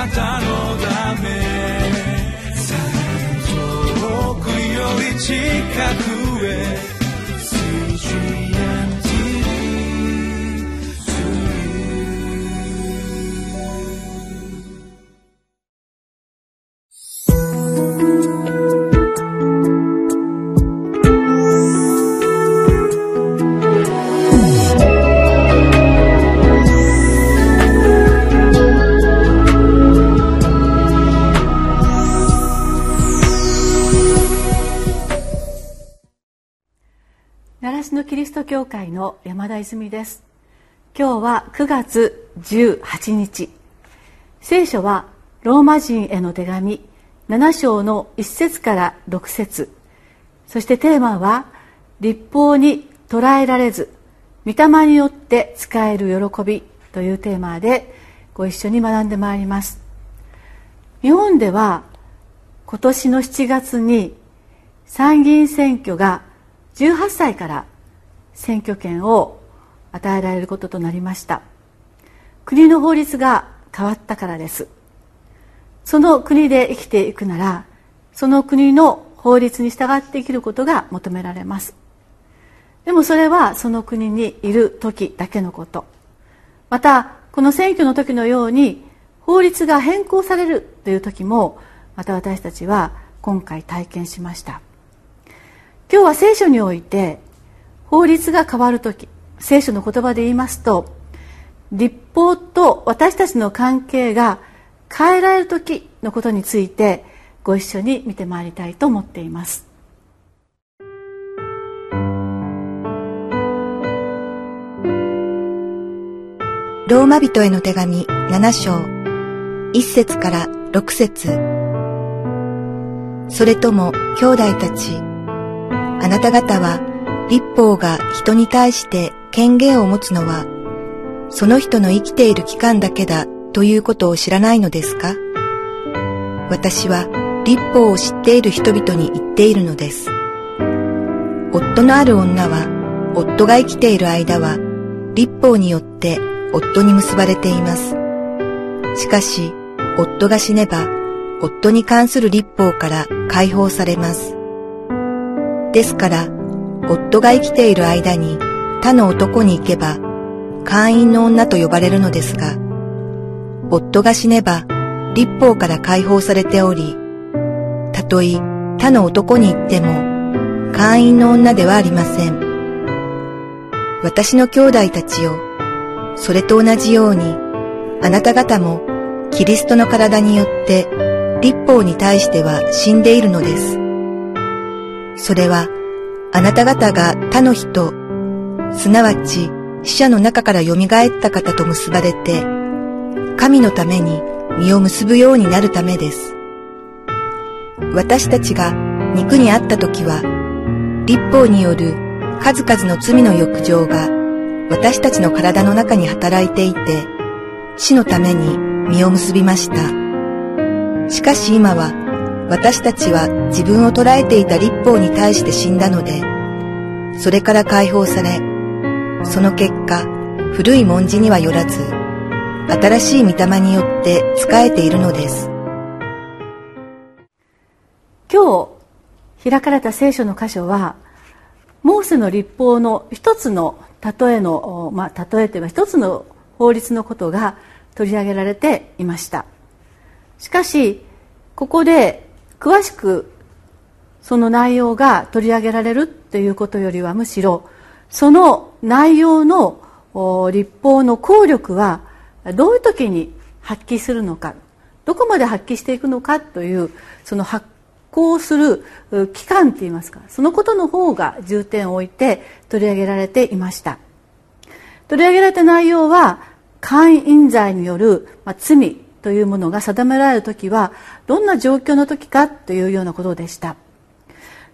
なたのため。遠くより近く。教会の山田泉です。今日は9月18日。聖書はローマ人への手紙。7章の1節から6節。そしてテーマは立法に捉えられず御霊によって使える喜びというテーマでご一緒に学んでまいります。日本では今年の7月に参議院選挙が18歳から選挙権を与えられることとなりました。国の法律が変わったからです。その国で生きていくならその国の法律に従って生きることが求められます。でもそれはその国にいる時だけのこと。またこの選挙の時のように法律が変更されるという時もまた私たちは今回体験しました。今日は聖書において法律が変わる時聖書の言葉で言いますと立法と私たちの関係が変えられる時のことについてご一緒に見てまいりたいと思っています。ローマ人への手紙7章。1節から6節。それとも兄弟たちあなた方は立法が人に対して権限を持つのは、その人の生きている期間だけだということを知らないのですか？私は立法を知っている人々に言っているのです。夫のある女は、夫が生きている間は、立法によって夫に結ばれています。しかし、夫が死ねば、夫に関する立法から解放されます。ですから、夫が生きている間に他の男に行けば会員の女と呼ばれるのですが、夫が死ねば立法から解放されており、たとえ他の男に行っても会員の女ではありません。私の兄弟たちよ、それと同じように、あなた方もキリストの体によって立法に対しては死んでいるのです。それはあなた方が他の人、すなわち死者の中から蘇った方と結ばれて、神のために身を結ぶようになるためです。私たちが肉にあった時は、立法による数々の罪の欲情が私たちの体の中に働いていて、死のために身を結びました。しかし今は私たちは自分を捉えていた立法に対して死んだので、それから解放され、その結果、古い文字にはよらず、新しい御霊によって仕えているのです。今日開かれた聖書の箇所は、モーセの立法の一つの例えの、まあ、例えというのは一つの法律のことが取り上げられていました。しかし、ここで詳しくその内容が取り上げられるということよりはむしろその内容の立法の効力はどういう時に発揮するのかどこまで発揮していくのかというその発行する期間といいますかそのことの方が重点を置いて取り上げられていました。取り上げられた内容は姦淫罪による罪。というものが定められる時はどんな状況の時かというようなことでした。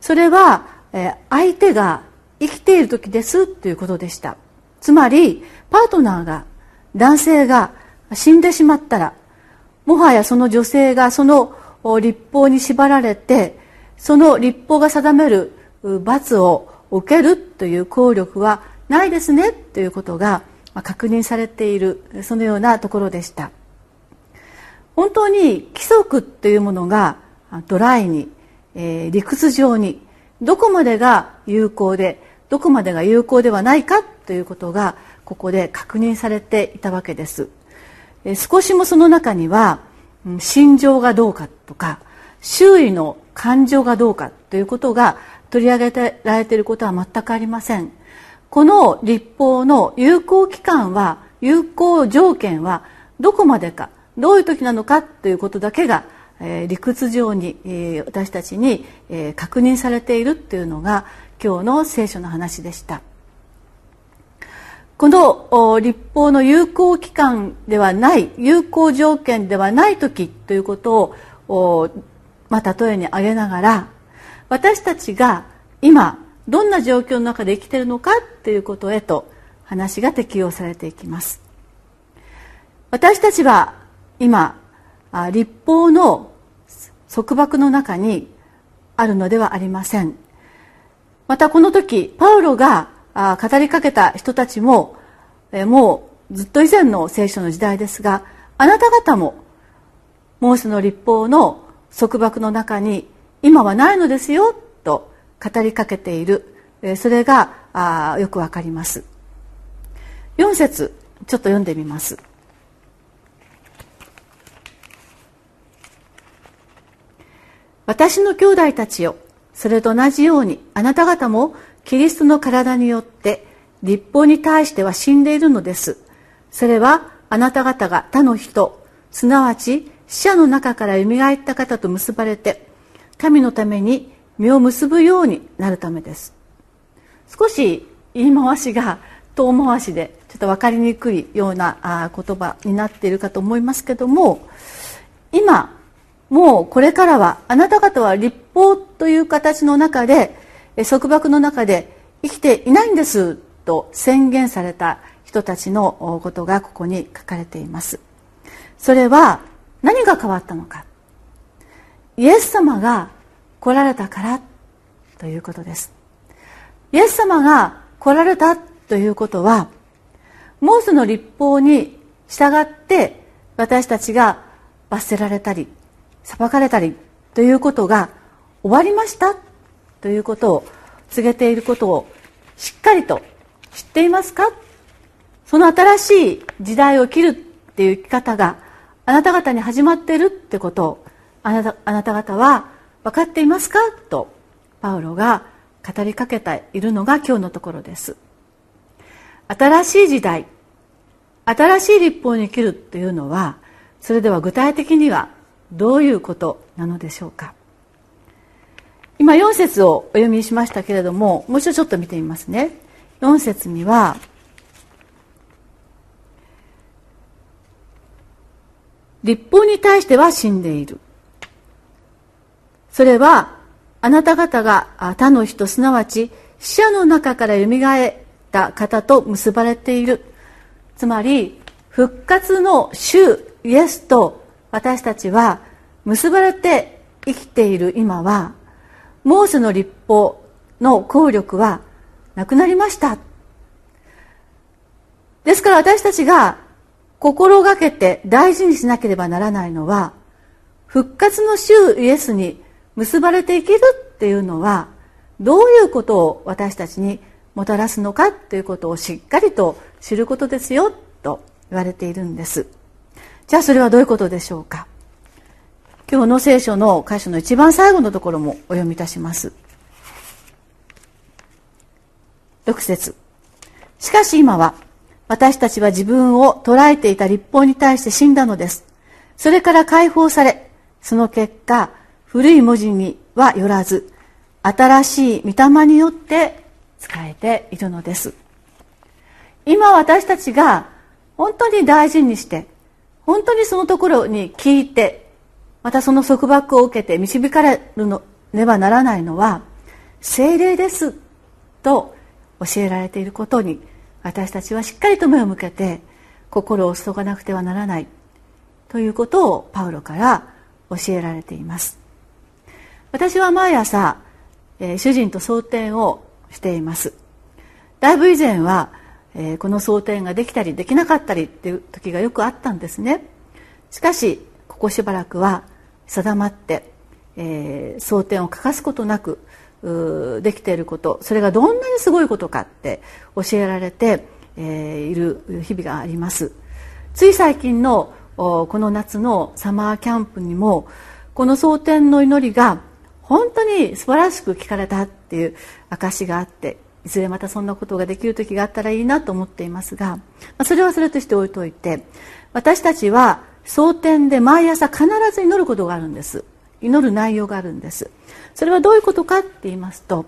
それはえ相手が生きている時ですということでした。つまりパートナーが男性が死んでしまったらもはやその女性がその立法に縛られてその立法が定める罰を受けるという効力はないですねということが確認されているそのようなところでした。本当に規則っていうものがドライに、えー、理屈上にどこまでが有効でどこまでが有効ではないかということがここで確認されていたわけです、えー、少しもその中には心情がどうかとか周囲の感情がどうかということが取り上げられていることは全くありません。この立法の有効期間は有効条件はどこまでかどういう時なのかということだけが、えー、理屈上に、えー、私たちに、えー、確認されているというのが今日の聖書の話でした。この立法の有効期間ではない有効条件ではない時ということをまあ、例えに挙げながら私たちが今どんな状況の中で生きているのかということへと話が適用されていきます。私たちは今立法の束縛の中にあるのではありません。またこの時パウロが語りかけた人たちももうずっと以前の聖書の時代ですがあなた方もモーセの立法の束縛の中に今はないのですよと語りかけている。それがよくわかります。4節ちょっと読んでみます。私の兄弟たちよ。それと同じようにあなた方もキリストの体によって立法に対しては死んでいるのです。それはあなた方が他の人すなわち死者の中からよみがえった方と結ばれて神のために身を結ぶようになるためです。少し言い回しが遠回しでちょっと分かりにくいような言葉になっているかと思いますけども今もうこれからはあなた方は立法という形の中で束縛の中で生きていないんですと宣言された人たちのことがここに書かれています。それは何が変わったのか。イエス様が来られたからということです。イエス様が来られたということはモーセの立法に従って私たちが罰せられたり裁かれたりということが終わりました？ということを告げていることをしっかりと知っていますか？その新しい時代を生きるっていう生き方があなた方に始まってるってことをあなたあなた方は分かっていますか？とパウロが語りかけているのが今日のところです。新しい時代新しい立法に生きるというのはそれでは具体的にはどういうことなのでしょうか？今4節をお読みしましたけれどももう一度ちょっと見てみますね。4節には立法に対しては死んでいる。それはあなた方が他の人すなわち死者の中からよみがえった方と結ばれている。つまり復活の主イエスと私たちは結ばれて生きている今はモーセの立法の効力はなくなりました。ですから私たちが心がけて大事にしなければならないのは復活の主イエスに結ばれて生きるっていうのはどういうことを私たちにもたらすのかということをしっかりと知ることですよと言われているんです。じゃあそれはどういうことでしょうか？今日の聖書の箇所の一番最後のところもお読みいたします6節しかし今は私たちは自分を捉えていた立法に対して死んだのです。それから解放され、その結果、古い文字にはよらず、新しい御霊によって使えているのです。今私たちが本当に大事にして、本当にそのところに聞いて、またその束縛を受けて導かれるのねばならないのは、精霊ですと教えられていることに私たちはしっかりと目を向けて心を注がなくてはならないということをパウロから教えられています。私は毎朝、えー、主人と蒼天をしています。だいぶ以前は、えー、この蒼天ができたりできなかったりっていう時がよくあったんですね。しかしここしばらくは定まって、えー、争点を欠かすことなくできていることそれがどんなにすごいことかって教えられて、えー、いる日々があります。つい最近のこの夏のサマーキャンプにもこの蒼天の祈りが本当に素晴らしく聞かれたっていう証があっていずれまたそんなことができる時があったらいいなと思っていますがまあそれはそれとして置いといて私たちは蒼天で毎朝必ず祈ることがあるんです。祈る内容があるんです。それはどういうことかって言いますと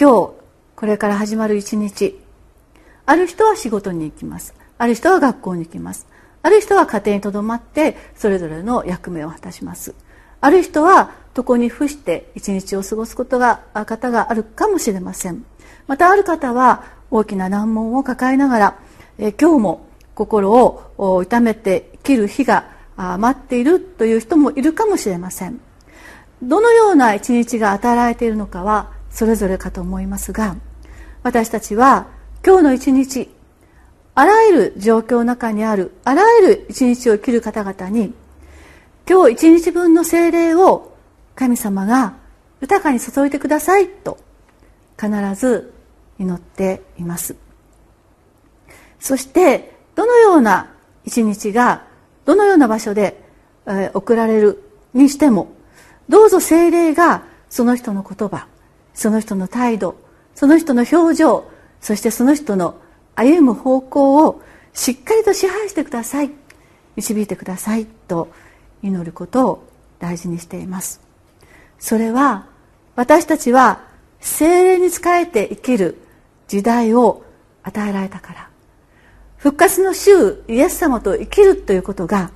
今日これから始まる一日ある人は仕事に行きます。ある人は学校に行きます。ある人は家庭にとどまってそれぞれの役目を果たします。ある人は床に伏して一日を過ごすことが方があるかもしれません。またある方は大きな難問を抱えながら、え今日も心を痛めて生きる日が待っているという人もいるかもしれません。どのような一日が与えられているのかはそれぞれかと思いますが私たちは今日の一日あらゆる状況の中にあるあらゆる一日を生きる方々に今日一日分の精霊を神様が豊かに注いでくださいと必ず祈っています。そしてどのような一日がどのような場所で、え、送られるにしてもどうぞ精霊がその人の言葉その人の態度その人の表情そしてその人の歩む方向をしっかりと支配してください導いてくださいと祈ることを大事にしています。それは私たちは精霊に仕えて生きる時代を与えられたから。復活の主イエス様と生きるということが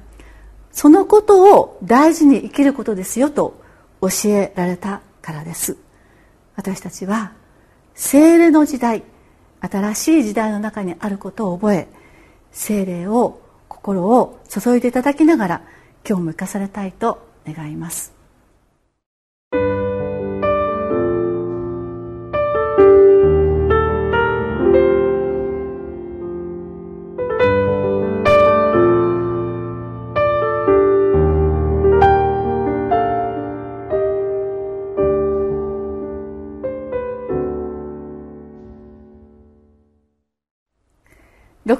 そのことを大事に生きることですよと教えられたからです。私たちは精霊の時代新しい時代の中にあることを覚え精霊を心を注いでいただきながら今日も生かされたいと願います。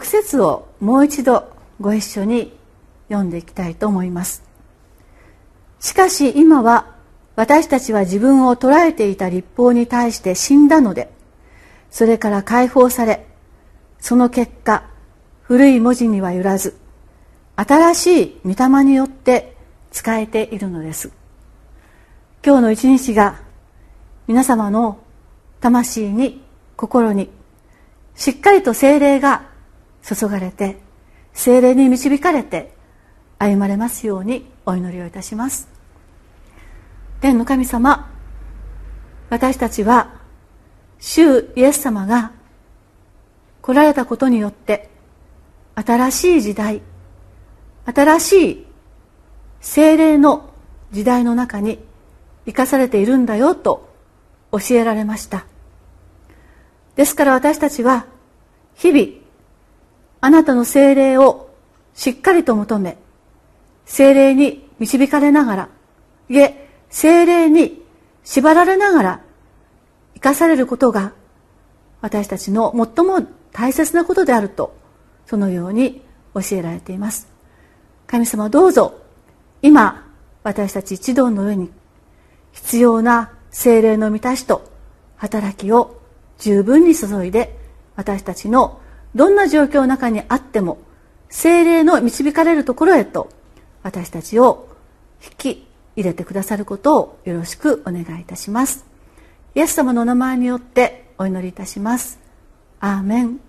6節をもう一度ご一緒に読んでいきたいと思います。しかし今は私たちは自分を捉えていた立法に対して死んだのでそれから解放されその結果古い文字には揺らず新しい御霊によって使えているのです。今日の一日が皆様の魂に心にしっかりと精霊が注がれて精霊に導かれて歩まれますようにお祈りをいたします。天の神様私たちは主イエス様が来られたことによって新しい時代新しい精霊の時代の中に生かされているんだよと教えられました。ですから私たちは日々あなたの精霊をしっかりと求め精霊に導かれながらいえ精霊に縛られながら生かされることが私たちの最も大切なことであるとそのように教えられています。神様どうぞ今私たち一同の上に必要な精霊の満たしと働きを十分に注いで私たちのどんな状況の中にあっても精霊の導かれるところへと私たちを引き入れてくださることをよろしくお願いいたします。イエス様のお名前によってお祈りいたします。アーメン。